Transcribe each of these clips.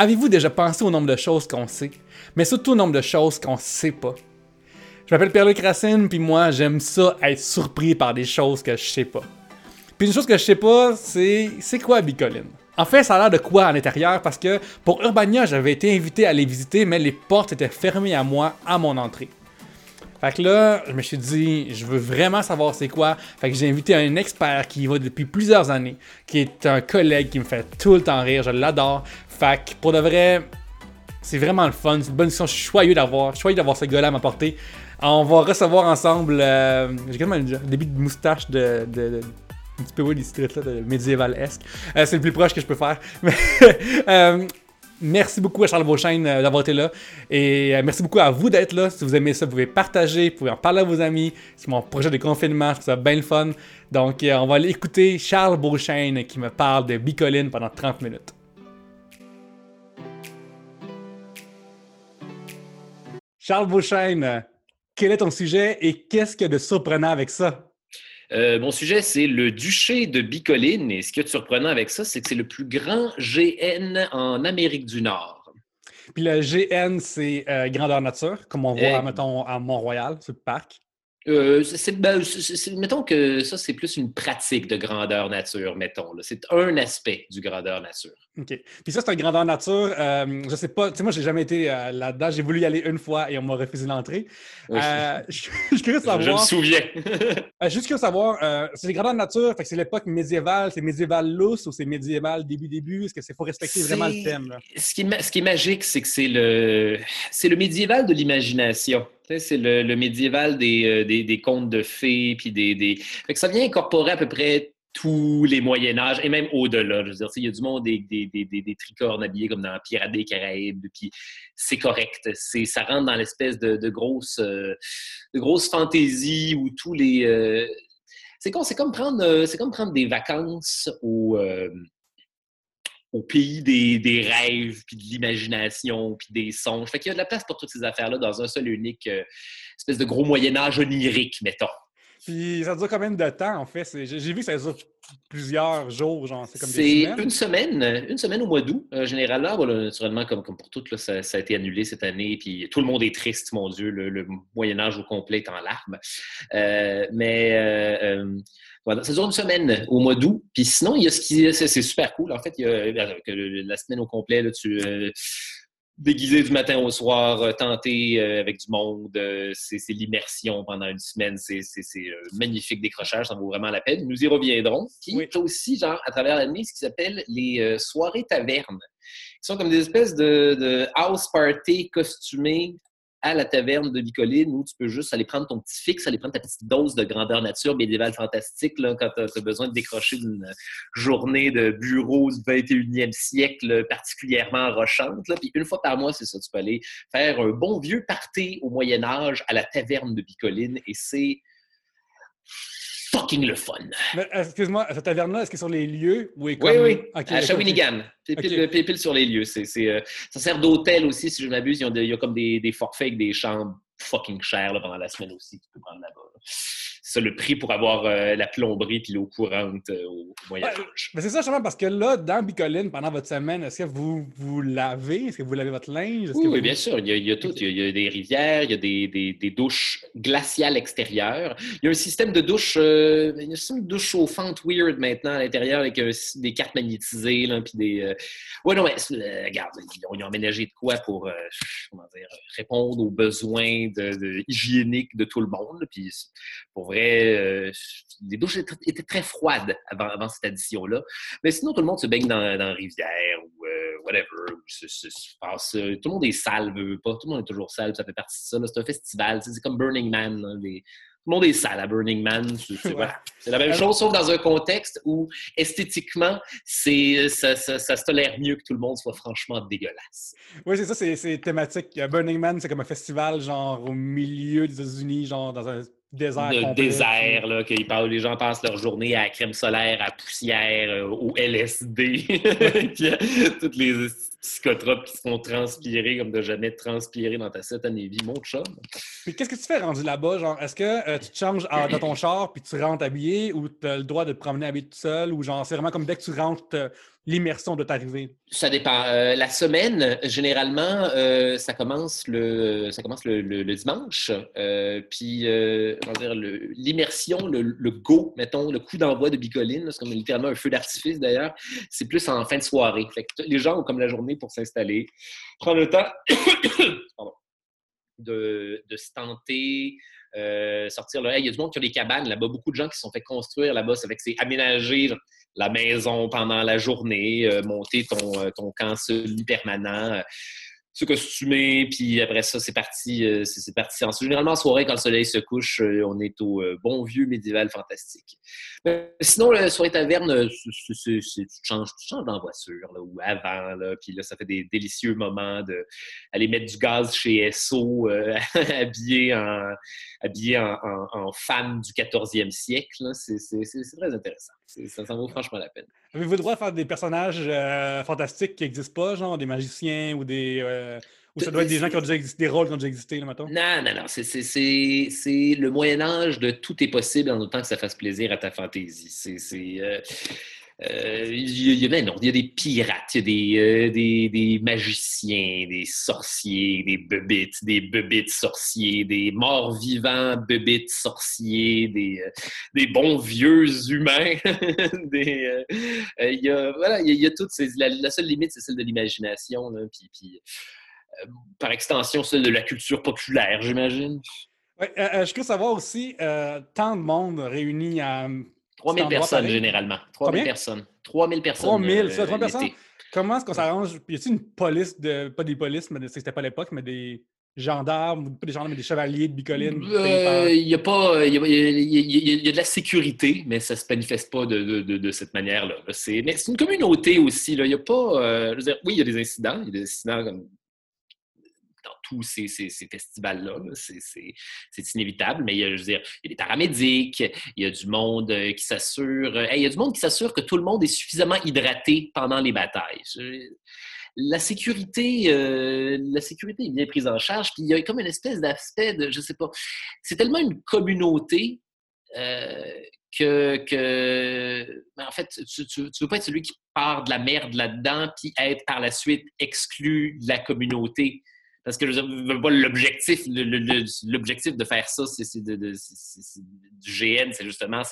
Avez-vous déjà pensé au nombre de choses qu'on sait, mais surtout au nombre de choses qu'on sait pas? Je m'appelle Pierre-Luc Racine, puis moi, j'aime ça être surpris par des choses que je sais pas. Puis une chose que je sais pas, c'est c'est quoi Bicoline? En fait, ça a l'air de quoi à l'intérieur parce que pour Urbania, j'avais été invité à les visiter, mais les portes étaient fermées à moi à mon entrée. Fait que là, je me suis dit, je veux vraiment savoir c'est quoi. Fait que j'ai invité un expert qui y va depuis plusieurs années, qui est un collègue qui me fait tout le temps rire, je l'adore. Fait pour de vrai, c'est vraiment le fun, c'est une bonne discussion, je suis d'avoir, choyé d'avoir ce gars-là à m'apporter. On va recevoir ensemble, euh, j'ai quasiment un début de moustache de, un petit peu oui, des streets là, de médiéval-esque. Euh, c'est le plus proche que je peux faire. Euh, Merci beaucoup à Charles Beauchesne d'avoir été là. Et merci beaucoup à vous d'être là. Si vous aimez ça, vous pouvez partager, vous pouvez en parler à vos amis. C'est mon projet de confinement, je trouve ça bien le fun. Donc, on va aller écouter Charles Beauchesne qui me parle de Bicoline pendant 30 minutes. Charles Beauchesne, quel est ton sujet et qu'est-ce qu'il y a de surprenant avec ça? Euh, mon sujet, c'est le duché de Bicoline. Et ce qui est surprenant avec ça, c'est que c'est le plus grand GN en Amérique du Nord. Puis le GN, c'est euh, grandeur nature, comme on voit, Eh. mettons, à Mont-Royal, sur le parc. Euh, c'est- ben, c'est- c'est- mettons que ça, c'est plus une pratique de grandeur nature, mettons. là. C'est un aspect du grandeur nature. OK. Puis ça, c'est un grandeur nature. Euh, je sais pas, tu sais, moi, j'ai jamais été euh, là-dedans. J'ai voulu y aller une fois et on m'a refusé l'entrée. Oui. Euh, je je suis curieux de je, je me savoir. souviens. Euh, juste curieux de savoir, euh, c'est les grandeurs nature, fait que c'est l'époque médiévale, c'est médiéval lousse ou c'est médiéval début-début? Est-ce que c'est faut respecter vraiment le thème? Là? ce, qui est, ce qui est magique, c'est que c'est le, c'est le médiéval de l'imagination. C'est le, médiéval des, euh, des, des contes de fées, puis des, des... Fait que ça vient incorporer à peu près tous les Moyen-Âge, et même au-delà. Il y a du monde des, des, des, tricornes habillés comme dans Pirates des Caraïbes, puis c'est correct. C'est, ça rentre dans l'espèce de, de grosse, euh, grosse fantaisie où tous les... euh, c'est, con, c'est, comme prendre, c'est comme prendre des vacances au... au pays des, des rêves, puis de l'imagination, puis des songes. Fait qu'il y a de la place pour toutes ces affaires-là dans un seul et unique euh, espèce de gros Moyen-Âge onirique, mettons. Puis ça dure combien de temps, en fait? J'ai vu que ça dure plusieurs jours, genre, c'est comme des semaines. une semaine, une semaine au mois d'août. Euh, généralement, voilà, naturellement, comme, comme pour toutes, là, ça, ça a été annulé cette année. Puis tout le monde est triste, mon Dieu. Le, le Moyen-Âge au complet est en larmes. Euh, mais voilà, ça dure une semaine au mois d'août. Puis sinon, il y a ce qui. C'est c'est super cool. En fait, il y a euh, la semaine au complet, là, tu. euh, déguisé du matin au soir, euh, tenter euh, avec du monde, c'est l'immersion pendant une semaine, c'est magnifique décrochage, ça vaut vraiment la peine. Nous y reviendrons. Puis Oui. as aussi, genre, à travers l'année, ce qui s'appelle les soirées tavernes, qui sont comme des espèces de, de house party costumées à la taverne de Bicoline où tu peux juste aller prendre ton petit fixe, aller prendre ta petite dose de grandeur nature médiévale fantastique là, quand tu as besoin de décrocher d'une journée de bureau du 21e siècle particulièrement rochante. Puis une fois par mois, c'est ça, tu peux aller faire un bon vieux party au Moyen Âge à la taverne de Bicoline et c'est fucking le fun. Euh, Excuse-moi, cette taverne-là, est-ce que sur les lieux ou est Oui, comme... oui, Ok, à Shawinigan. Pile, sur les lieux. C'est, c'est, euh, ça sert d'hôtel aussi, si je ne m'abuse. Il y a comme des, des forfaits avec des chambres fucking chères là, pendant la semaine aussi. Tu peux prendre là-bas. là. C'est ça le prix pour avoir euh, la plomberie puis l'eau courante euh, au Moyen Ouais, Âge. Mais c'est ça, justement, parce que là, dans Bicoline, pendant votre semaine, est-ce que vous vous lavez? Est-ce que vous lavez votre linge? Oui, que oui, vous- bien sûr. Il y a, il y a tout. Il y a, il y a des rivières, il y a des, des- des douches glaciales extérieures. Il y a un système de douche, euh, il y a un système de douche chauffante weird maintenant à l'intérieur avec euh, des cartes magnétisées, là, puis des. Ouais, non, mais regarde, ils ont, ils ont aménagé de quoi pour comment dire, répondre aux besoins de, de- hygiéniques de tout le monde. Puis pour vrai, euh, les douches étaient, très froides avant, avant cette addition-là. Mais sinon, tout le monde se baigne dans, dans la rivière ou euh, whatever. ou se- se- se passe, euh, tout le monde est sale, veut, pas. Tout le monde est toujours sale, ça fait partie de ça. C'est un festival. C'est comme Burning Man. les- tout le monde est sale à Burning Man. C'est Ouais. la même chose, sauf dans un contexte où esthétiquement, c'est ça, ça, ça se tolère mieux que tout le monde soit franchement dégueulasse. Oui, c'est ça, c'est- thématique. Burning Man, c'est comme un festival, genre, au milieu des États-Unis, genre, dans un désert désert, là, qu'ils parlent- les gens passent leur journée à la crème solaire, à la poussière, euh, au LSD, puis à toutes les psychotropes qui se font transpirer comme de jamais transpirer dans ta cette année vie, mon chum. Puis qu'est-ce que tu fais rendu là-bas? Genre, est-ce que euh, tu te changes en- dans ton char puis tu rentres habillé ou tu as le droit de te promener habillé tout seul ou genre, c'est vraiment comme dès que tu rentres, l'immersion doit arriver? Ça dépend. Euh, la semaine, généralement, euh, ça commence le, ça commence le, dimanche. Euh, puis, l'immersion, le, go, mettons, le coup d'envoi de Bicoline, c'est comme littéralement un feu d'artifice d'ailleurs, c'est plus en fin de soirée. les gens ont comme la journée pour s'installer, prendre le temps de, de se tenter, sortir là. il y a du monde qui a des cabanes là-bas, beaucoup de gens qui se sont fait construire là-bas. Ça c'est aménagé la maison pendant la journée, euh, monter ton, euh, ton camp semi-permanent, euh, se costumer, puis après ça, c'est parti, c'est parti. Généralement, en soirée, quand le soleil se couche, on est au bon vieux médiéval fantastique. sinon, la soirée taverne, tu changes, tu changes dans voiture, ou avant, puis là, ça fait des délicieux moments d'aller mettre du gaz chez SO, habillé en, habillé en, en, femme du 14e siècle. C'est très intéressant. Ça, ça vaut franchement la peine. Avez-vous le droit de faire des personnages euh, fantastiques qui n'existent pas, genre des magiciens ou des. Euh, ou ça doit être des gens qui ont déjà existé, des rôles qui ont déjà existé, là, maintenant? Non, non, non. C'est le Moyen-Âge de tout est possible en autant que ça fasse plaisir à ta fantaisie. C'est. Euh, il, y a, ben il y a des pirates, il y a euh, des, des, magiciens, des sorciers, des bebites, des bebites sorciers, des morts vivants bebites sorciers, des, euh, des bons vieux humains. des, il, y a, voilà, il, y a, toutes la, seule limite, c'est celle de l'imagination, puis, par extension, celle de la culture populaire, j'imagine. Je veux savoir aussi, tant de monde réuni à 3000 personnes, généralement. 3000 personnes. 3000 personnes. 3000, ça, 3000 personnes. Comment est-ce qu'on s'arrange? Y a-t-il une police, de, pas des polices, mais c'était pas l'époque, mais des gendarmes, pas des gendarmes, mais des chevaliers de bicoline? Il y a pas. Il y, a de la sécurité, mais ça se manifeste pas de, de, de cette manière-là. C'est, mais c'est une communauté aussi. Il y a pas. Euh, je veux dire, oui, il y a des incidents. Il y a des incidents comme tous ces, festivals-là. C'est inévitable, mais il y, a, je veux dire, il y a des paramédics, il y a du monde euh, qui s'assure. Euh, il y a du monde qui s'assure que tout le monde est suffisamment hydraté pendant les batailles. la sécurité, euh, la sécurité est bien prise en charge. Puis il y a comme une espèce d'aspect de, je sais pas, c'est tellement une communauté que, ben, en fait, tu, ne veux pas être celui qui part de la merde là-dedans, puis être par la suite exclu de la communauté. Parce que l'objectif, de faire ça, c'est du GN, c'est justement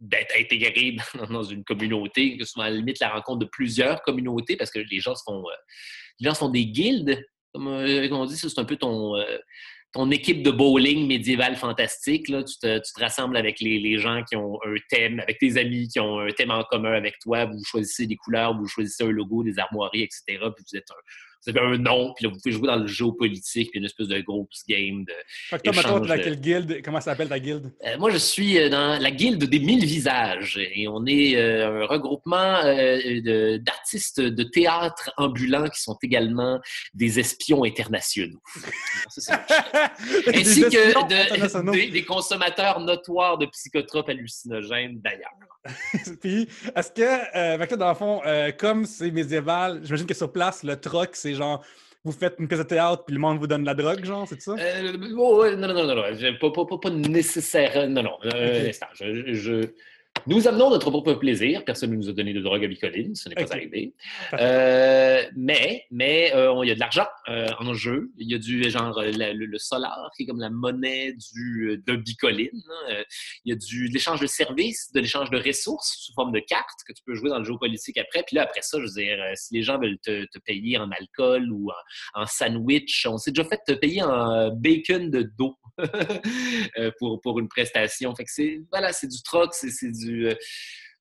d'être intégré dans, une communauté, que soit à la limite la rencontre de plusieurs communautés, parce que les gens se font, euh, des guildes, comme, euh, on dit, c'est un peu ton, euh, équipe de bowling médiéval fantastique. Tu, te, rassembles avec les, les, gens qui ont un thème, avec tes amis qui ont un thème en commun avec toi. Vous choisissez des couleurs, vous choisissez un logo, des armoiries, etc. Puis vous êtes un, avez un nom, puis là, vous pouvez jouer dans le jeu politique, puis une espèce de gros game. De fait que toi, maintenant, tu laquelle guilde? Comment ça s'appelle ta guilde? Euh, moi, je suis euh, dans la guilde des mille visages. Et on est euh, un regroupement d'artistes de, théâtre ambulants qui sont également des espions internationaux. Ainsi que des, des, consommateurs notoires de psychotropes hallucinogènes, d'ailleurs. puis, est-ce que, dans le fond, comme c'est médiéval, j'imagine que sur place, le troc, c'est genre vous faites une pièce de théâtre puis le monde vous donne la drogue, genre, c'est ça? Euh, non, non, non, non, non, pas, pas, pas, nécessairement. Non, non, euh, je, nous amenons notre propre plaisir. Personne ne nous a donné de drogue à bicoline, ce n'est pas arrivé. Euh, mais mais euh, il y a de l'argent euh, en jeu. Il y a du genre le, solar qui est comme la monnaie du, de bicoline. Il y a du, de l'échange de services, de l'échange de ressources sous forme de cartes que tu peux jouer dans le jeu politique après. Puis là, après ça, je veux dire, si les gens veulent te, payer en alcool ou en, sandwich, on s'est déjà fait te payer en bacon de dos pour, pour une prestation. Fait que c'est voilà, c'est du troc, c'est du euh,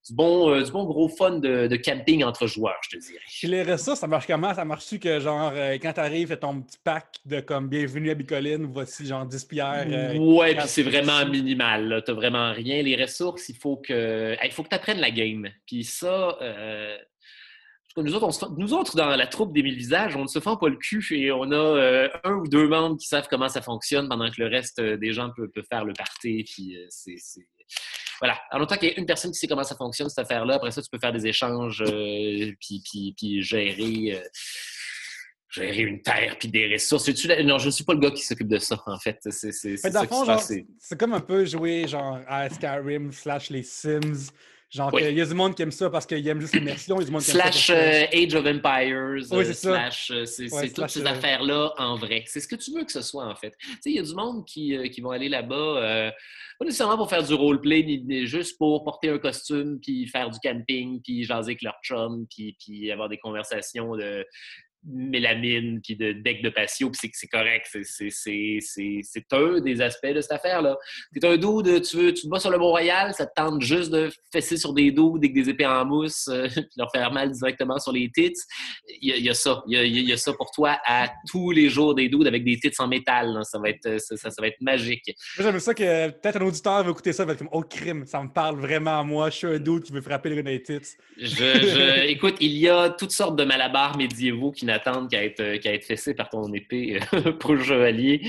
du, bon, euh, du bon gros fun de, camping entre joueurs, je te dirais. Chez les ressources, ça marche comment? Ça marche-tu que, genre, euh, quand t'arrives, fais ton petit pack de comme bienvenue à Bicoline, voici, genre, 10 pierres? ouais, puis c'est vraiment minimal, T'as vraiment rien. Les ressources, il faut que il faut que tu apprennes la game. Puis ça, nous autres, nous autres, dans la troupe des mille visages, on ne se fend pas le cul et on a un ou deux membres qui savent comment ça fonctionne pendant que le reste des gens peuvent, faire le party. Puis c'est voilà. En autant qu'il y ait une personne qui sait comment ça fonctionne, cette affaire-là, après ça, tu peux faire des échanges, euh, puis, puis, puis, gérer, euh, gérer une terre, puis des ressources. Non, je ne suis pas le gars qui s'occupe de ça, en fait. C'est c'est comme un peu jouer genre à Skyrim slash les Sims. Genre, il y a du monde qui aime ça parce qu'il aime juste l'immersion, il y a du monde qui aime Slash euh, Age of Empires, oui, c'est slash, euh, c'est toutes ces affaires-là en vrai. C'est ce que tu veux que ce soit, en fait. Tu sais, il y a du monde qui, qui vont aller là-bas, pas nécessairement pour faire du roleplay, ni, juste pour porter un costume, puis faire du camping, puis jaser avec leur chum, puis, puis avoir des conversations de mélamine puis de deck de patio, puis c'est correct. C'est un des aspects de cette affaire-là. Tu un dude, tu, veux, tu te vas sur le Mont-Royal, ça te tente juste de fesser sur des dos avec des épées en mousse, euh, puis leur faire mal directement sur les tits. Il y, a, ça. Il y a, ça pour toi à tous les jours des dudes avec des tits en métal. Ça, va être, ça, ça, va être magique. J'aime ça que peut-être un auditeur va écouter ça, va être comme « Oh, crime, ça me parle vraiment à moi. Je suis un dude qui veut frapper les des tits. Je, écoute, il y a toutes sortes de malabars médiévaux qui attendre qu'à être, euh, fessé par ton épée euh, pour le chevalier.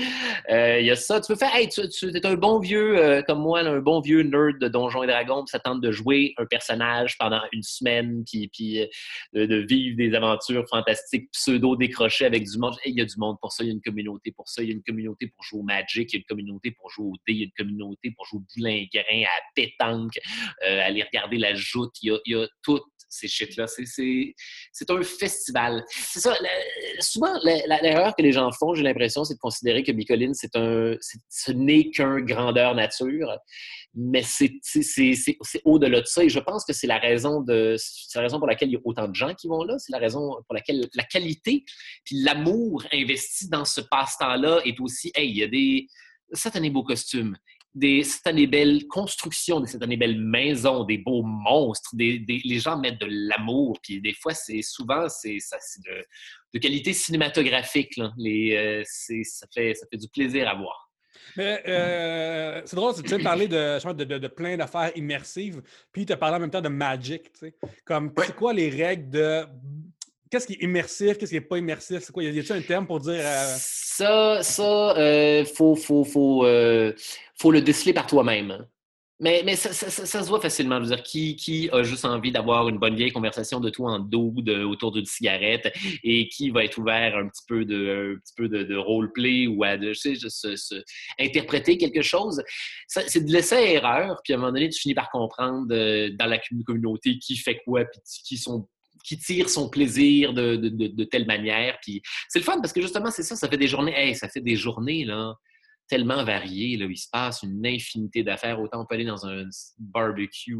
Euh, il y a ça. Tu peux faire, hey, tu, es un bon vieux, comme moi, un bon vieux nerd de Donjons et Dragons, puis ça tente de jouer un personnage pendant une semaine, puis, puis de, vivre des aventures fantastiques, pseudo-décrochées avec du monde. Il y a du monde pour ça, il y a une communauté pour ça, il y a une communauté pour jouer au Magic, il y a une communauté pour jouer au dé, il y a une communauté pour jouer au boulingrin, à pétanque, aller regarder la joute. Il y a tout ces shit-là. C'est un festival. C'est ça. souvent, l'erreur que les gens font, j'ai l'impression, c'est de considérer que Bicoline, c'est un, ce n'est qu'un grandeur nature, mais c'est au-delà de ça. Et je pense que c'est la raison la raison pour laquelle il y a autant de gens qui vont là. C'est la raison pour laquelle la qualité puis l'amour investi dans ce passe-temps-là est aussi, hey, il y a des certains beaux costumes, des certaines belles constructions, des certaines belles maisons, des beaux monstres. Des, les gens mettent de l'amour, puis des fois, c'est souvent c'est de, de, qualité cinématographique. Les, euh, ça, fait, ça fait du plaisir à voir. Mais euh, c'est drôle, tu sais, parler de, de, de, plein d'affaires immersives, puis tu as parlé en même temps de Magic. Tu sais. Comme, c'est quoi les règles de qu'est-ce qui est immersif, qu'est-ce qui n'est pas immersif? C'est quoi? Y a-t-il un terme pour dire. Euh, ça, ça, euh, faut, faut, faut, euh, faut, le déceler par toi-même. Mais, mais ça, ça, ça, se voit facilement. Je veux dire, qui, qui a juste envie d'avoir une bonne vieille conversation de tout en dos autour d'une cigarette et qui va être ouvert un petit peu de, un petit peu de, roleplay ou à de, je sais, interpréter quelque chose? C'est de laisser erreur, puis à un moment donné, tu finis par comprendre dans la communauté qui fait quoi, puis qui sont qui tire son plaisir de, de, de, telle manière. Puis c'est le fun parce que justement, c'est ça, ça fait des journées, hey, ça fait des journées, là tellement varié. Là, il se passe une infinité d'affaires. Autant on peut aller dans un barbecue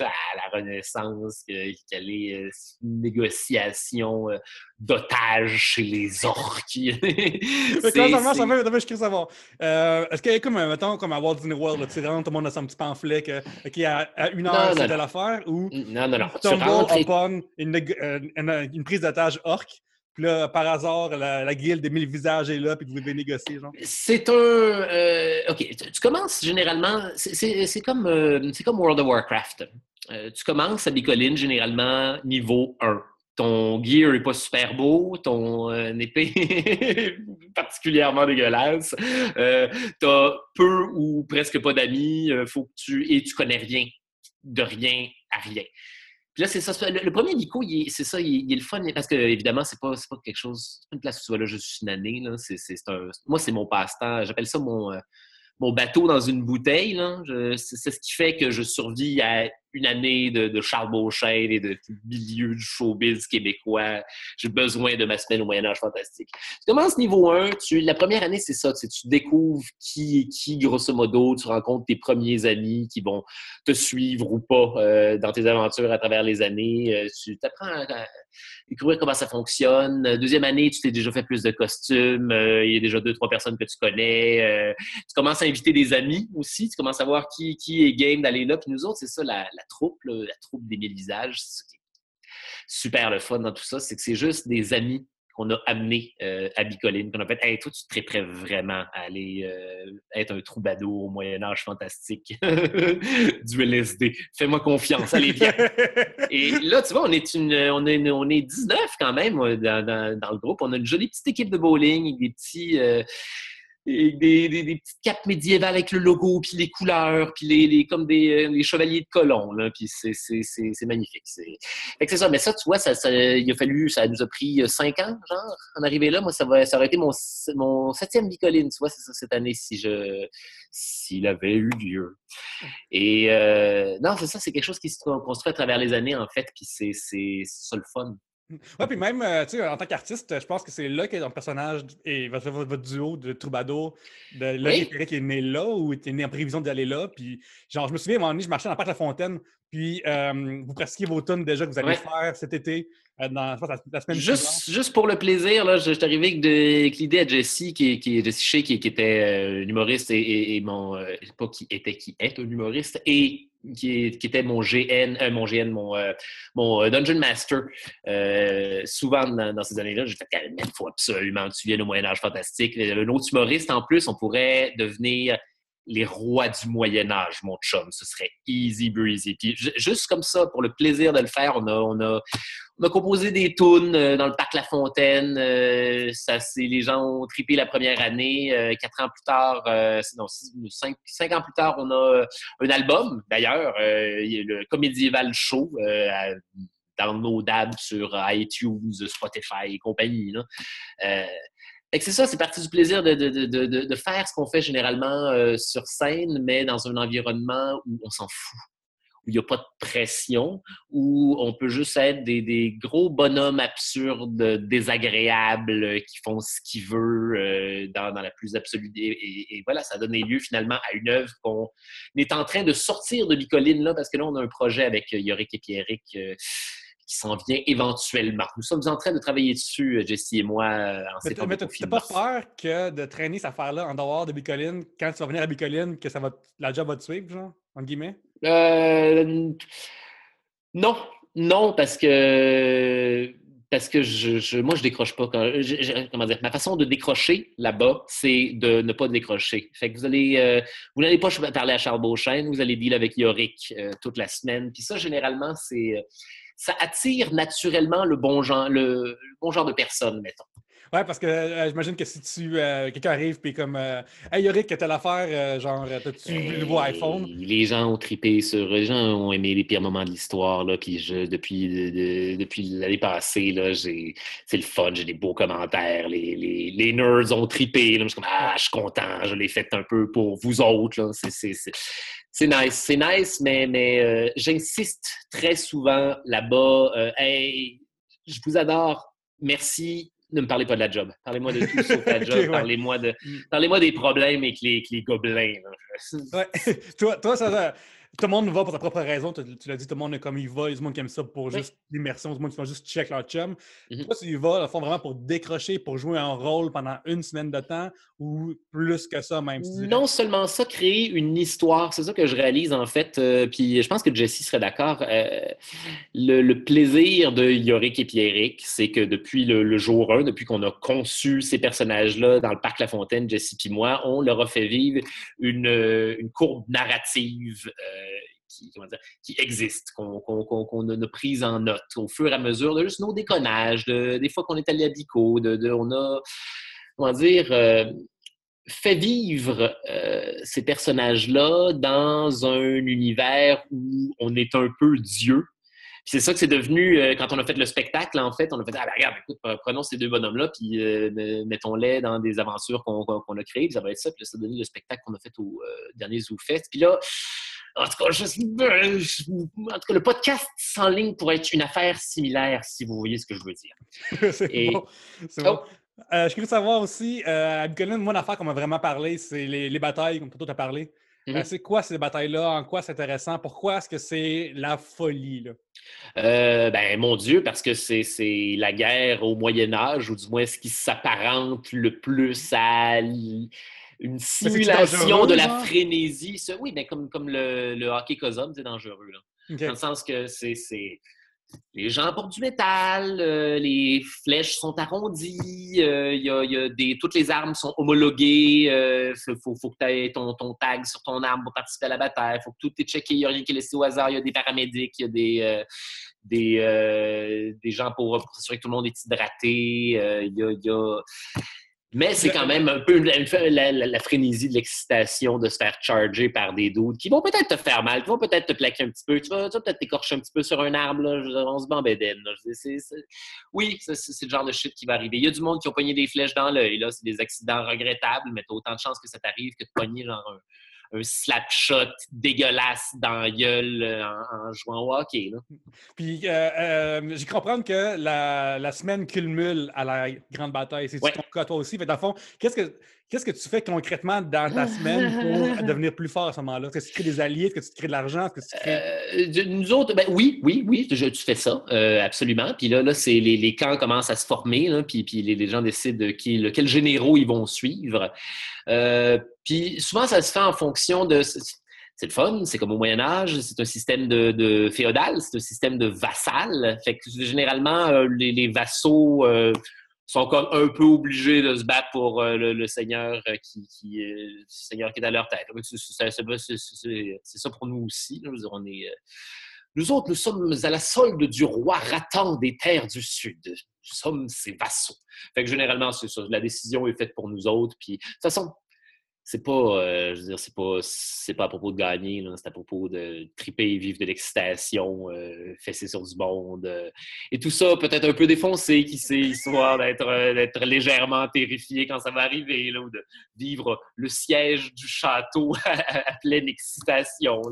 à la Renaissance qu'aller euh, une négociation euh, d'otages chez les orques. Ça marche? Ça fait, je savoir. Euh, est-ce qu'il y a comme, mettons, comme à Walt Disney World, là, tu rentres, tout le monde a son petit pamphlet que, qui à, à une heure, c'est de l'affaire? Ou non, non, non. Tu rentres upon une, une, une prise d'otage orque puis là, par hasard, la, guilde des mille visages est là, puis vous devez négocier, genre. C'est un. Euh, OK, tu, commences généralement. C'est comme, euh, comme World of Warcraft. Euh, tu commences à Bicoline généralement niveau 1. Ton gear n'est pas super beau, ton épée est particulièrement dégueulasse. tu as peu ou presque pas d'amis, faut tu. Et tu connais rien, de rien à rien là, c'est ça. Le, premier Nico, c'est ça, il, est le fun. Parce que, évidemment, c'est pas, pas quelque chose. C'est une place où tu vas là juste une année. Là. moi, c'est mon passe-temps. J'appelle ça mon, euh, mon bateau dans une bouteille. C'est ce qui fait que je survis à une année de, Charles Beauchesne et de milieu du showbiz québécois. J'ai besoin de ma semaine au Moyen-Âge fantastique. Tu commences niveau 1, tu, la première année, c'est ça. Tu, tu découvres qui est qui, grosso modo. Tu rencontres tes premiers amis qui vont te suivre ou pas euh, dans tes aventures à travers les années. Euh, tu apprends à, découvrir comment ça fonctionne. Deuxième année, tu t'es déjà fait plus de costumes. Euh, il y a déjà deux, trois personnes que tu connais. tu commences à inviter des amis aussi. Tu commences à voir qui, qui est game d'aller là. Puis nous autres, c'est ça, la troupe, la troupe des mille visages. super le fun dans tout ça, c'est que c'est juste des amis qu'on a amenés euh, à Bicoline, qu'on a fait Hey, toi, tu te prêt vraiment à aller euh, être un troubadour au Moyen-Âge fantastique du LSD. Fais-moi confiance, allez, viens. Et là, tu vois, on est, on est, on est 19 quand même dans, dans, le groupe. On a une jolie petite équipe de bowling, des petits. Euh, des, petites capes médiévales avec le logo, puis les couleurs, puis les, comme des, des, chevaliers de colons, là, puis c'est magnifique. C'est ça, mais ça, tu vois, ça, il a fallu, ça nous a pris cinq ans, genre, en arriver là. Moi, ça, va, ça aurait été mon, mon septième bicoline, tu vois, c'est ça, cette année, si je s'il avait eu lieu. Et euh, non, c'est ça, c'est quelque chose qui se construit à travers les années, en fait, puis c'est ça le fun. Ouais, puis même, euh, tu sais, en tant qu'artiste, je pense que c'est là que ton personnage et votre, votre, duo de troubadour de oui. qui est né là ou était né en prévision d'aller là. Puis, genre, je me souviens, à un moment donné, je marchais dans le parc La Fontaine, puis euh, vous pratiquiez vos tonnes déjà que vous allez faire cet été, euh, dans la, semaine juste, juste pour le plaisir, là, je, suis arrivé avec, l'idée à Jessie, qui, qui, Jessie Shea, qui, qui était humoriste et, et, mon. pas qui était, qui est un humoriste, et qui, était mon GN, euh, mon GN, mon, euh, euh, Dungeon Master. souvent dans, ces années-là, j'ai fait il faut absolument que tu viennes au Moyen-Âge fantastique. Le autre humoriste, en plus, on pourrait devenir les rois du Moyen Âge, mon chum. Ce serait easy breezy. Puis juste comme ça, pour le plaisir de le faire, on a, on a composé des tunes euh, dans le parc La Fontaine. Euh, ça, c'est les gens ont trippé la première année. Euh, quatre ans plus tard, non, cinq, ans plus tard, on a un album. D'ailleurs, le Comédieval Show. dans nos dabs sur iTunes, Spotify et compagnie. C'est ça, c'est partie du plaisir de, faire ce qu'on fait généralement sur scène, mais dans un environnement où on s'en fout, où il n'y a pas de pression, où on peut juste être des, des gros bonhommes absurdes, désagréables, euh, qui font ce qu'ils veulent euh, dans, dans, la plus absolue. Et, et, voilà, ça a donné lieu finalement à une œuvre qu'on est en train de sortir de Bicoline, là, parce que là, on a un projet avec Yorick et Pierrick qui s'en vient éventuellement. Nous sommes en train de travailler dessus, euh, Jessie et moi, euh, en Mais tu n'as pas peur que de traîner cette affaire-là en dehors de Bicoline, quand tu vas venir à Bicoline, que ça va, la job va te suivre, genre, en guillemets? Euh, non, non, parce que parce que je, moi, je décroche pas. Comment dire, ma façon de décrocher là-bas, c'est de ne pas décrocher. Que vous allez, vous n'allez pas parler à Charles Beauchesne, vous allez deal avec Yorick toute la semaine. Puis ça, généralement, c'est ça attire naturellement le bon genre, le, bon genre de personne, mettons. Ouais, parce que euh, j'imagine que si tu euh, quelqu'un arrive puis comme euh, Hey Yorick, quelle affaire, genre t'as-tu vu le nouveau iPhone? Les gens ont tripé sur. Les gens ont aimé les pires moments de l'histoire. Là, puis je, depuis, depuis l'année passée, là, j'ai, c'est le fun, j'ai des beaux commentaires. Les, les, les nerds ont tripé. Là, je suis comme Ah, je suis content, je l'ai fait un peu pour vous autres. Là. C'est, c'est, c'est c'est nice, c'est nice, mais, mais euh, j'insiste très souvent là-bas. Euh, hey, je vous adore, merci. Ne me parlez pas de la job. Parlez-moi de tout sauf la job. Parlez-moi de, mm. parlez-moi des problèmes avec les, les gobelins. Ouais. toi, toi, ça, tout le monde va pour sa propre raison. Tu, l'as dit, tout le monde est comme il va. Il y a du monde qui aime ça pour juste l'immersion. Du monde qui va juste check leur chum. Mm-hmm. Toi, tu y vas, fond, vraiment pour décrocher, pour jouer un rôle pendant une semaine de temps ou plus que ça, même si Non seulement ça, créer une histoire. C'est ça que je réalise, en fait. Euh, puis je pense que Jessie serait d'accord. Euh, le, plaisir de Yorick et Pierrick, c'est que depuis le, jour 1, depuis qu'on a conçu ces personnages-là dans le parc La Fontaine, Jessie et moi, on leur a fait vivre une, une courbe narrative. Euh, qui, qui existe, qu'on a prise en note au fur et à mesure de nos déconnages, des fois qu'on est allé à Bico, de, on a, comment dire, euh, fait vivre euh, ces personnages-là dans un univers où on est un peu Dieu. C'est ça que c'est devenu quand on a fait le spectacle, en fait. On a fait, ah, ben, regarde, écoute, prenons ces deux bonhommes-là, puis mettons-les dans des aventures qu'on a créées, puis ça va être ça. Puis ça a donné le spectacle qu'on a fait au dernier ZooFest. Puis là, en tout, cas, le podcast sans ligne pourrait être une affaire similaire, si vous voyez ce que je veux dire. c'est bon. Oh. Euh, je voulais savoir aussi, euh, Bicoline, moi, l'affaire qu'on m'a vraiment parlé, c'est les, batailles, comme tu as parlé. Euh, mm-hmm. c'est quoi ces batailles-là? En quoi c'est intéressant? Pourquoi est-ce que c'est la folie? Là? ben, mon Dieu, parce que c'est la guerre au Moyen Âge, ou du moins ce qui s'apparente le plus à une simulation de la frénésie. oui, mais comme, comme le, le hockey cosum, c'est dangereux. Là. Dans le sens que c'est les gens portent du métal, euh, les flèches sont arrondies, euh, y a, y a des, toutes les armes sont homologuées. Il euh, faut, faut, que tu aies ton, ton, tag sur ton arme pour participer à la bataille. Il faut que tout est checké. Il n'y a rien qui est laissé au hasard. Il y a des paramédics, il y a des, des, des gens pour, s'assurer que tout le monde est hydraté. Il y a, Mais c'est quand même un peu la, frénésie de l'excitation de se faire charger par des doutes qui vont peut-être te faire mal, qui vont peut-être te plaquer un petit peu, tu vas, peut-être t'écorcher un petit peu sur un arbre, là, on se bambédène. Oui, c'est le genre de shit qui va arriver. Il y a du monde qui ont pogné des flèches dans l'œil, là, c'est des accidents regrettables, mais t'as autant de chances que ça t'arrive que de pogner genre un, un slap shot dégueulasse dans la gueule euh, en, jouant au hockey. Puis, euh, euh, j'ai comprends que la, la, semaine culmine à la grande bataille. C'est ton cas toi aussi? Mais dans le fond, qu'est-ce que Qu'est-ce que tu fais concrètement dans ta semaine pour devenir plus fort à ce moment-là? Est-ce que tu crées des alliés? Est-ce que tu crées de l'argent? Est-ce que tu crées... Euh, nous autres, ben, oui, oui, oui, tu fais ça, euh, absolument. Puis là, là c'est les, les, camps commencent à se former, puis, puis les, gens décident de qui, lequel généraux ils vont suivre. Euh, puis souvent, ça se fait en fonction de c'est le fun, c'est comme au Moyen Âge, c'est un système de, féodal, c'est un système de vassal. Fait que généralement, les, les vassaux sont comme un peu obligés de se battre pour euh, le, seigneur euh, qui, qui, seigneur qui est à leur tête. C'est ça pour nous aussi. euh, nous autres, nous sommes à la solde du roi Ratan des terres du Sud. Nous sommes ses vassaux. Fait que généralement. La décision est faite pour nous autres. Puis, de toute façon, c'est pas, euh, je veux dire, c'est pas, c'est pas à propos de gagner, c'est à propos de triper vivre de l'excitation, euh, fesser sur du monde. Euh, et tout ça peut-être un peu défoncé, qui sait, histoire d'être, d'être légèrement terrifié quand ça va arriver, là, ou de vivre le siège du château à, pleine excitation.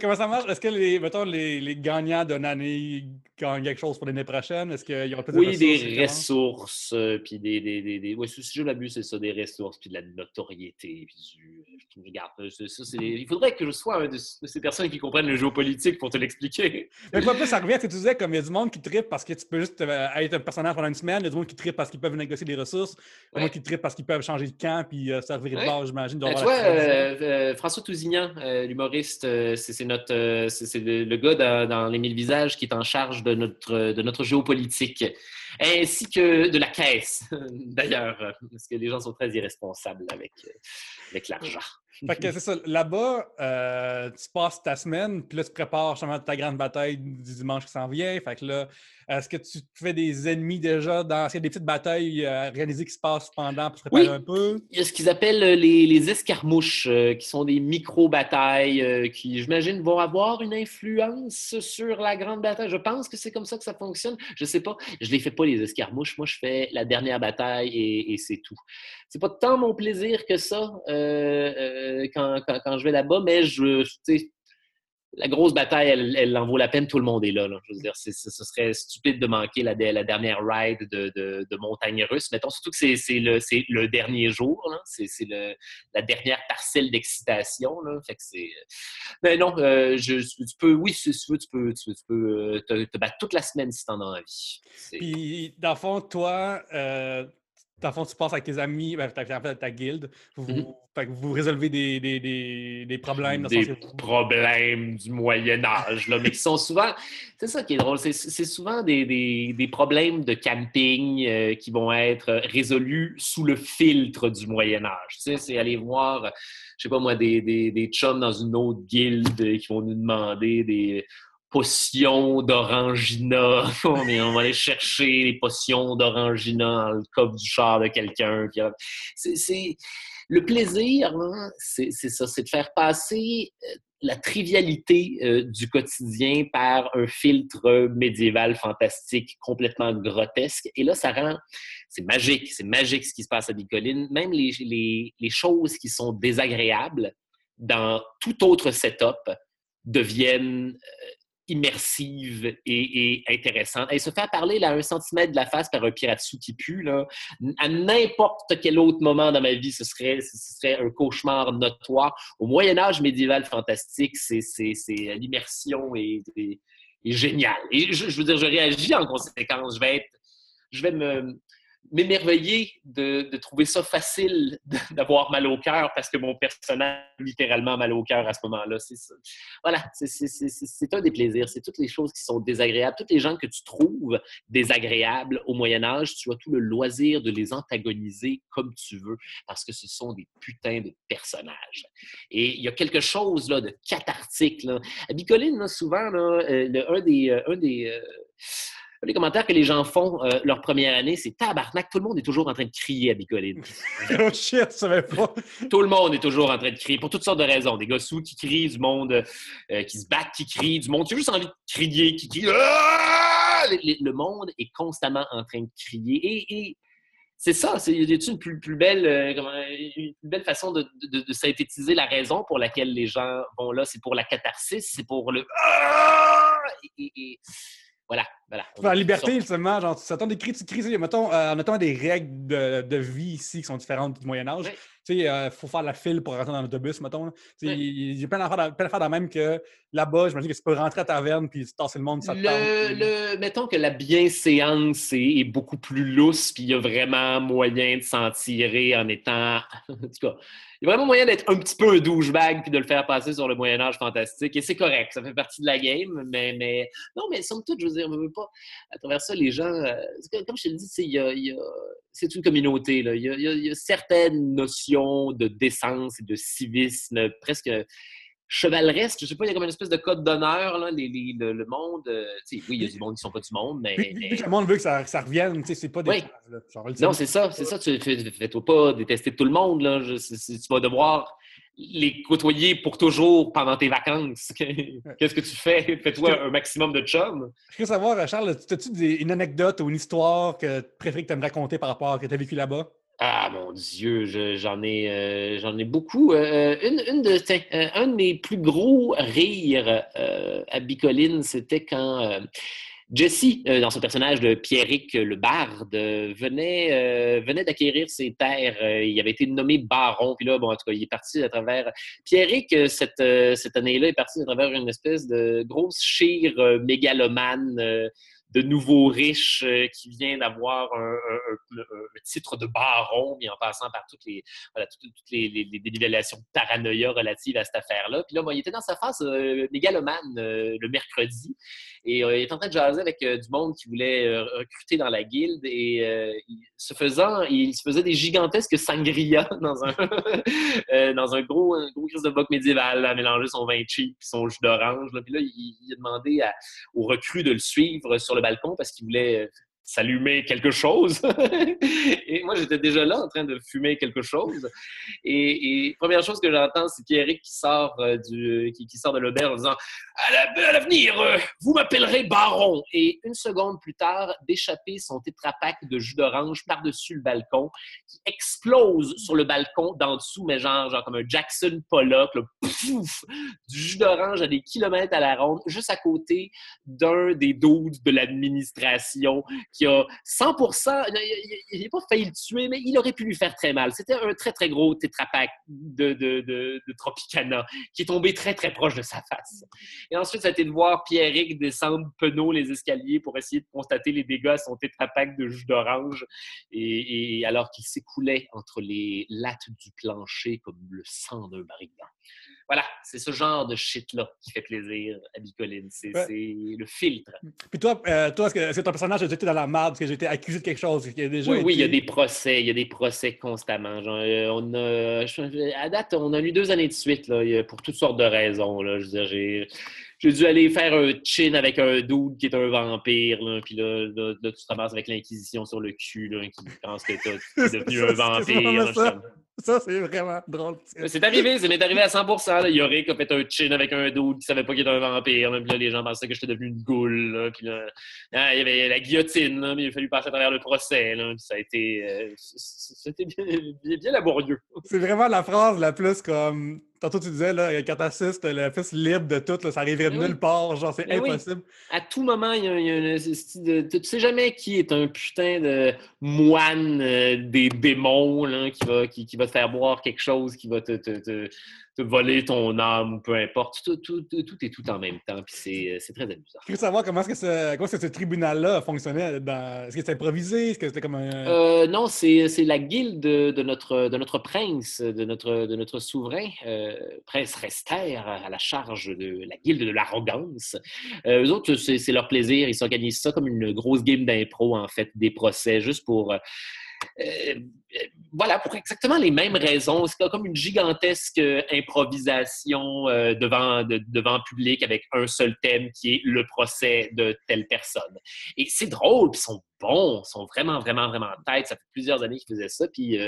Comment ça marche? Est-ce que les, mettons, les, les gagnants d'une année gagnent quelque chose pour l'année prochaine? Est-ce qu'il y aura peut-être Oui, des ressources, euh, puis des. des, des, des... Oui, si je l'abuse, c'est ça, des ressources, puis de la notoriété, puis du. Regarde, euh, il faudrait que je sois une de, ces personnes qui comprennent le géopolitique pour te l'expliquer. Mais quoi, plus, ça revient à ce que tu disais, comme il y a du monde qui tripe parce que tu peux juste euh, être un personnage pendant une semaine, il y a du monde qui tripe parce qu'ils peuvent négocier des ressources, il y a du monde qui tripe parce qu'ils peuvent changer de camp, puis servir de base, j'imagine. Ben, tu vois, François Tousignan, l'humoriste, c'est c'est notre, euh, c'est le, gars dans, dans, Les Mille Visages qui est en charge de notre, de notre géopolitique, ainsi que de la caisse, d'ailleurs, parce que les gens sont très irresponsables avec, euh, avec l'argent. Fait que c'est ça. Là-bas, euh, tu passes ta semaine, puis là, tu prépares justement ta grande bataille du dimanche qui s'en vient. Fait que là, est-ce que tu fais des ennemis déjà dans. Est-ce qu'il y a des petites batailles euh, réalisées qui se passent pendant pour se préparer un peu? Il y a ce qu'ils appellent les, les escarmouches, qui sont des micro-batailles qui, j'imagine, vont avoir une influence sur la grande bataille. Je pense que c'est comme ça que ça fonctionne. Je sais pas. Je les fais pas, les escarmouches. Moi, je fais la dernière bataille et, c'est tout. C'est pas tant mon plaisir que ça. Euh, quand, quand, je vais là-bas, mais je, la grosse bataille, elle, en vaut la peine, tout le monde est là. Je veux dire, ce serait stupide de manquer la, dernière ride de, montagne russe. Mettons, surtout que c'est le, dernier jour, c'est la dernière parcelle d'excitation. Mais non, euh, je, tu peux, oui, si tu veux, tu peux, tu, peux euh, te, battre toute la semaine si tu en as envie. Puis, dans le fond, toi, dans le fond, tu passes avec tes amis, ben, ta, ta guilde, vous, mm-hmm. vous résolvez des, des, des, problèmes. des problèmes du Moyen Âge, là, mais qui sont souvent... C'est ça qui est drôle, c'est souvent des, problèmes de camping euh, qui vont être résolus sous le filtre du Moyen Âge. Tu sais, c'est aller voir, je sais pas moi, des, des, chums dans une autre guilde qui vont nous demander des potions d'orangina. on, va aller chercher les potions d'orangina dans le coffre du char de quelqu'un. C'est, le plaisir, c'est, ça, c'est de faire passer euh, la trivialité euh, du quotidien par un filtre médiéval fantastique complètement grotesque. Et là, ça rend... C'est magique, c'est magique ce qui se passe à Bicoline. Même les, choses qui sont désagréables dans tout autre setup deviennent euh, immersive et, intéressante. Et se faire parler à un centimètre de la face par un piratsu qui pue, là, à n'importe quel autre moment dans ma vie, ce serait, un cauchemar notoire. Au Moyen Âge médiéval fantastique, c'est l'immersion est, est, géniale. Et je, je, veux dire, je réagis en conséquence. Je vais être, je vais me, m'émerveiller de, trouver ça facile d'avoir mal au cœur parce que mon personnage a littéralement mal au cœur à ce moment-là. Voilà, c'est un des plaisirs. C'est toutes les choses qui sont désagréables. Toutes les gens que tu trouves désagréables au Moyen Âge, tu as tout le loisir de les antagoniser comme tu veux parce que ce sont des putains de personnages. Et il y a quelque chose là, de cathartique. Là. Bicoline, souvent, là, euh, un des... Euh, un des euh, les commentaires que les gens font euh, leur première année, c'est tabarnak, tout le monde est toujours en train de crier à Bicoline. oh shit, je savais pas. tout le monde est toujours en train de crier pour toutes sortes de raisons. Des gars sous qui crient, du monde euh, qui se battent, qui crient, du monde qui a juste envie de crier, qui crie. Ah! Le, monde est constamment en train de crier. Et, c'est ça, c'est une plus, plus belle, euh, une plus belle façon de, synthétiser la raison pour laquelle les gens vont là? C'est pour la catharsis, c'est pour le. Ah! et, voilà, voilà. La liberté, justement, genre, tu t'attends des cris, tu cries, mettons, euh, en attendant des règles de, de, vie ici qui sont différentes du Moyen-Âge. Tu sais, il euh, faut faire la file pour rentrer dans l'autobus, mettons. Tu sais, il y a plein d'affaires dans même que là-bas, j'imagine que tu peux rentrer à ta taverne puis tasser le monde, ça le, le, Mettons que la bienséance est, est beaucoup plus lousse puis il y a vraiment moyen de s'en tirer en étant. en tout cas, il y a vraiment moyen d'être un petit peu un douchebag puis de le faire passer sur le Moyen-Âge fantastique. Et c'est correct, ça fait partie de la game, mais, mais non, mais somme toute, je veux dire, on veut pas. À travers ça, les gens, euh, comme je te le dis, c'est une communauté. Il, y a, certaines notions de décence et de civisme presque chevaleresque. Je sais pas, il y a comme une espèce de code d'honneur, là, le, monde. Euh, oui, il y a du monde qui sont pas du monde, mais. le monde veut que ça, ça revienne, c'est pas des. Oui. non, c'est ça, c'est ça. Tu fais-toi pas détester tout le monde, là. tu vas devoir les côtoyer pour toujours pendant tes vacances. Qu'est-ce que tu fais? Fais-toi un maximum de chum. Je veux savoir, Charles, as-tu une anecdote ou une histoire que tu préfères que tu aimes raconter par rapport à ce que tu as vécu là-bas? Ah mon Dieu, j'en ai, euh, j'en ai beaucoup. Euh, une, de, euh, un de mes plus gros rires à Bicoline, c'était quand Jesse, dans son personnage de Pierrick le Barde, venait, venait d'acquérir ses terres. il avait été nommé baron, puis là, bon, en tout cas, il est parti à travers. Pierrick, cette, cette année-là, est parti à travers une espèce de grosse chire mégalomane de nouveaux riches euh, qui vient d'avoir un, titre de baron, mais en passant par toutes les, voilà, toutes, les, dénivellations de paranoïa relatives à cette affaire-là. Puis là, il était dans sa phase euh, mégalomane euh, le mercredi et il est en train de jaser avec du monde qui voulait recruter dans la guilde et il, se faisant, il se faisait des gigantesques sangria dans un, dans un gros, un gros crise de boc médiéval à mélanger son vin cheap et son jus d'orange. Puis là, il, a demandé aux recrues de le suivre sur le balcon parce qu'il voulait euh, s'allumer quelque chose. et moi, j'étais déjà là en train de fumer quelque chose. Et, première chose que j'entends, c'est Pierrick qui sort euh, du, qui, sort de l'auberge en disant à l'avenir, euh, vous m'appellerez Baron. Et une seconde plus tard, d'échapper son tétrapac de jus d'orange par-dessus le balcon, qui explose sur le balcon d'en dessous, mais genre, genre comme un Jackson Pollock, du jus d'orange à des kilomètres à la ronde, juste à côté d'un des doudes de l'administration qui a 100% il n'a pas failli le tuer, mais il aurait pu lui faire très mal. C'était un très, très gros tétrapac de, de, de, Tropicana qui est tombé très, très proche de sa face. Et ensuite, ça a été de voir Pierrick descendre penaud les escaliers pour essayer de constater les dégâts à son tétrapac de jus d'orange, et, alors qu'il s'écoulait entre les lattes du plancher comme le sang d'un brigand voilà, c'est ce genre de shit-là qui fait plaisir à Bicoline. C'est le filtre. Puis toi, euh, toi est-ce que, ton personnage a été dans la merde parce que j'ai été accusé de quelque chose? oui, oui, il y a des procès. Il y a des procès constamment. Genre, euh, on a, à date, on a eu deux années de suite là, pour toutes sortes de raisons. Là. Je veux dire, j'ai j'ai dû aller faire un chin avec un dude qui est un vampire, là, puis là, là, tu te ramasses avec l'Inquisition sur le cul, là, qui pense que t'es devenu un vampire. Ça, c'est vraiment drôle. C'est arrivé, ça m'est arrivé à 100%. Là. Yorick a fait un chin avec un dude qui savait pas qu'il était un vampire. Puis là, les gens pensaient que j'étais devenu une goule. Là. Puis là, ah, il y avait la guillotine, là, mais il a fallu passer à travers le procès. Là. Puis ça a été... Euh, c'était bien, bien laborieux. C'est vraiment la phrase la plus comme Tantôt, tu disais, là, quand t'assistes, le fils libre de tout, là, ça arriverait de nulle part. Genre, c'est impossible. À tout moment, il y a, il y a Tu sais jamais qui est un putain de moine euh, des démons là, qui, va, qui, qui, va te faire boire quelque chose, qui va te, te, te voler ton âme ou peu importe. Tout, tout, tout, est tout en même temps. Puis c'est très amusant. Je veux savoir comment est-ce que ce, comment est ce tribunal-là fonctionnait. Est-ce que c'était improvisé? Est-ce que c'était comme un. Euh, non, c'est la guilde de, notre, de notre prince, de notre, de notre souverain, euh, prince Rester, à la charge de la guilde de l'arrogance. Euh, eux autres, c'est leur plaisir. Ils s'organisent ça comme une grosse game d'impro, en fait, des procès, juste pour voilà, pour exactement les mêmes raisons. C'est comme une gigantesque improvisation devant, devant public avec un seul thème qui est le procès de telle personne. Et c'est drôle, ils sont bons, ils sont vraiment, vraiment, vraiment en tête. Ça fait plusieurs années qu'ils faisaient ça. Puis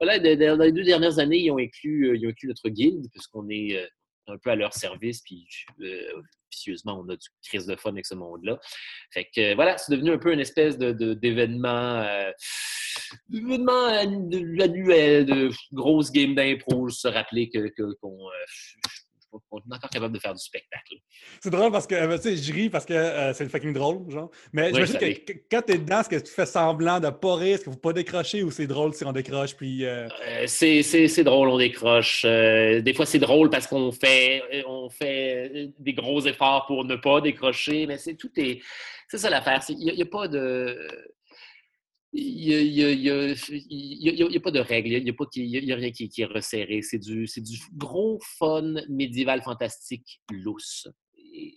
voilà, dans les deux dernières années, ils ont inclus, ils ont inclus notre guilde, puisqu'on est un peu à leur service, puis euh, vicieusement, on a du crise de fun avec ce monde-là. Fait que voilà, c'est devenu un peu une espèce d'événement de, d'événement annuel, de grosse game d'impro, se rappeler que, qu'on euh, on est encore capable de faire du spectacle. C'est drôle parce que, euh, tu sais, je ris parce que euh, c'est fucking drôle, genre. Mais je j'imagine que quand t'es dedans, est-ce que tu fais semblant de pas rire, est-ce qu'il faut pas décrocher ou c'est drôle si on décroche, puis... Euh? c'est drôle, on décroche. des fois, c'est drôle parce qu'on fait, on fait des gros efforts pour ne pas décrocher, mais c'est tout est... C'est ça l'affaire, il n'y a, pas de il n'y a, pas de règles, il n'y a, rien qui, est resserré. C'est du, gros fun médiéval fantastique lousse.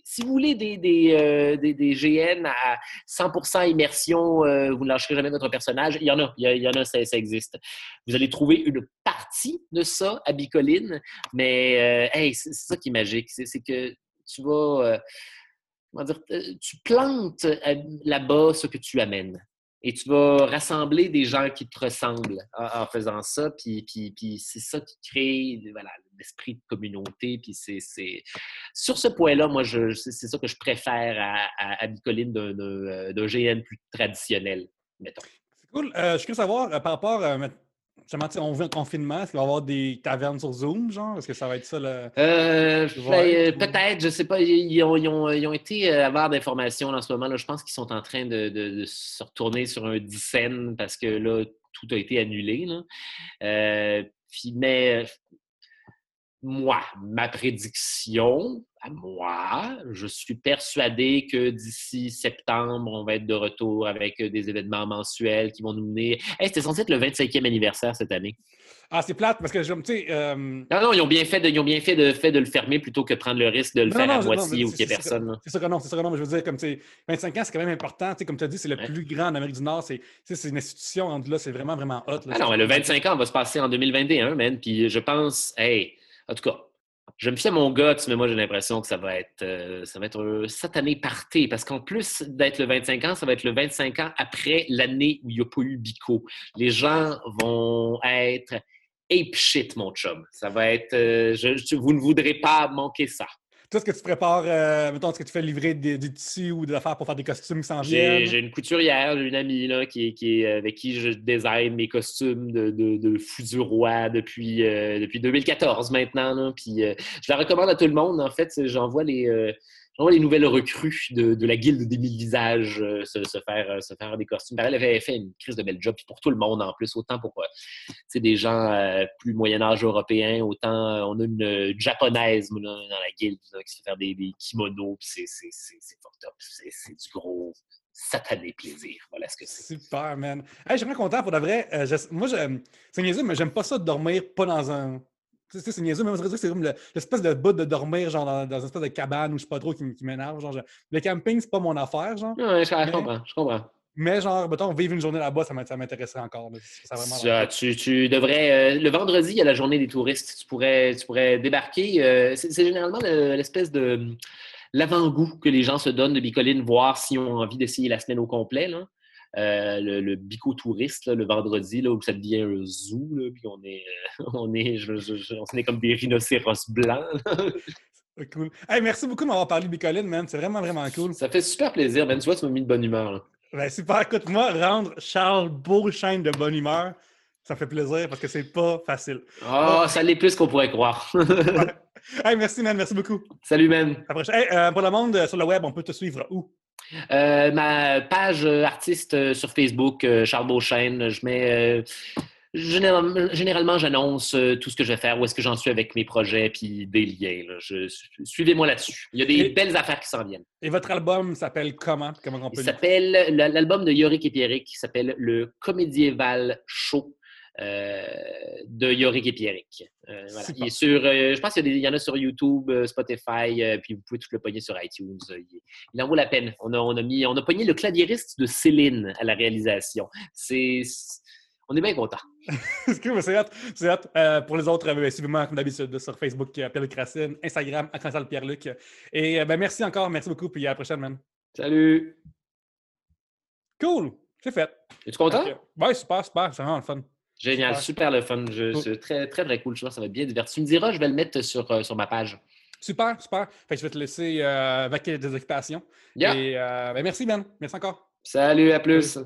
si vous voulez des, des, euh, GN à 100% immersion, euh, vous ne lâcherez jamais votre personnage, il y en a, il y, en a, ça, existe. Vous allez trouver une partie de ça à Bicoline, mais euh, c'est ça qui est magique, c'est que tu vas... dire, tu plantes là-bas ce que tu amènes et tu vas rassembler des gens qui te ressemblent en, faisant ça. Puis, c'est ça qui crée l'esprit de communauté. Puis c'est, Sur ce point-là, moi, c'est ça que je préfère à, à, d'un, GN plus traditionnel, mettons. C'est cool. Euh, je veux savoir, euh, par rapport, Euh, on vit en confinement, est-ce qu'il va y avoir des tavernes sur Zoom, genre? Est-ce que ça va être ça le. Euh, ben, peut-être, je sais pas. Ils ont, ils ont, ils ont été avoir d'informations en ce moment. Là. Je pense qu'ils sont en train de, de, se retourner sur un dixaine parce que là, tout a été annulé. Là. Euh, puis, mais moi, ma prédiction, à moi, je suis persuadé que d'ici septembre, on va être de retour avec euh, des événements mensuels qui vont nous mener. C'était censé être le 25e anniversaire cette année. Ah, c'est plate parce que, tu sais. Euh, non, non, ils ont bien fait de, ils ont bien fait de, fait de le fermer plutôt que de prendre le risque de le faire à moitié ou qu'il n'y ait personne. C'est ça que non, c'est ça que non, mais je veux dire, comme tu 25 ans, c'est quand même important. Comme tu as dit, c'est le plus grand en Amérique du Nord. C'est une institution entre là, c'est vraiment, vraiment hot. ah non, le 25 ans va se passer en 2021, man. Puis je pense, hey, en tout cas, je me fie à mon guts, mais moi j'ai l'impression que ça va être euh, ça va être un satané party parce qu'en plus d'être le 25 ans, ça va être le 25 ans après l'année où il n'y a pas eu Bico. Les gens vont être ape shit, mon chum. Ça va être euh, vous ne voudrez pas manquer ça. Toi, est-ce que tu prépares, euh, mettons, est-ce que tu fais livrer des, tissus ou des affaires pour faire des costumes sans viennent? J'ai une couturière, une amie là, qui, qui avec qui je design mes costumes de, de, de fou du roi depuis, euh, depuis 2014 maintenant. Là. Puis, euh, je la recommande à tout le monde. En fait, j'envoie les les nouvelles recrues de, la guilde des mille visages euh, se, faire, euh, se faire des costumes. Elle avait fait une crise de bel job, pour tout le monde en plus, autant pour euh, des gens plus Moyen-Âge européens, autant on a une, japonaise dans la guilde qui se fait faire des, kimonos, puis c'est top. C'est du gros satané plaisir. Voilà ce que c'est. Super, man. Hey, je suis vraiment content pour de vrai. moi, c'est niaiseux, mais j'aime pas ça de dormir pas dans un c'est niaiseux, mais c'est comme l'espèce de bout de dormir genre dans, une espèce de cabane où je sais pas trop qui, m'énerve. Genre, le camping, c'est pas mon affaire, genre. je, comprends, je comprends. Mais genre, mettons, vivre une journée là-bas, ça m'intéresserait encore. tu, devrais. Euh, le vendredi, il y a la journée des touristes. Tu pourrais, tu pourrais débarquer. Euh, c'est généralement l'espèce de l'avant-goût que les gens se donnent de Bicoline, voir s'ils ont envie d'essayer la semaine au complet. Là. Euh, le, bico-touriste le vendredi, là, où ça devient un zoo, là, puis on est, on est, on est comme des rhinocéros blancs. cool. Hey, merci beaucoup de m'avoir parlé de Bicoline, man. C'est vraiment, vraiment cool. Ça fait super plaisir, man. Tu vois, tu m'as mis de bonne humeur. Ben, super. Écoute-moi, rendre Charles Beauchesne de bonne humeur, ça fait plaisir parce que c'est pas facile. Oh, ça l'est plus qu'on pourrait croire. hey, merci, man. Merci beaucoup. Salut, man. Hey, euh, pour le monde euh, sur le web, on peut te suivre où? Euh, ma page artiste sur Facebook, Charles Beauchesne, je mets. Généralement, j'annonce tout ce que je vais faire, où est-ce que j'en suis avec mes projets, puis des liens. Suivez-moi là-dessus. Il y a des belles affaires qui s'en viennent. Et votre album s'appelle comment? comment on peut Il s'appelle, l'album de Yorick et Pierrick s'appelle Le Comédieval Show. Euh, de Yorick et Pierrick. Euh, il est sur, euh, je pense qu'il y, en a sur YouTube, Spotify, puis vous pouvez tout le pogner sur iTunes. Il, en vaut la peine. On a, on a, mis, on a pogné le claviériste de Céline à la réalisation. C'est On est bien content. c'est hâte. C'est hâte. Euh, pour les autres, euh, suivez-moi comme d'habitude sur Facebook, Pierre-Luc Racine, Instagram, à Pierre-Luc. Et ben, merci encore, merci beaucoup, puis à la prochaine, man. Salut! Cool! C'est fait. Es-tu content? Oui, super, super. C'est vraiment le fun. Génial, super, le fun. C'est très, très, très cool. Je pense ça va être bien diverti. Tu me diras, je vais le mettre sur, euh, sur ma page. Super, super. Fait que je vais te laisser euh, avec des occupations. Et euh, ben merci, Ben. Merci encore. Salut, à plus.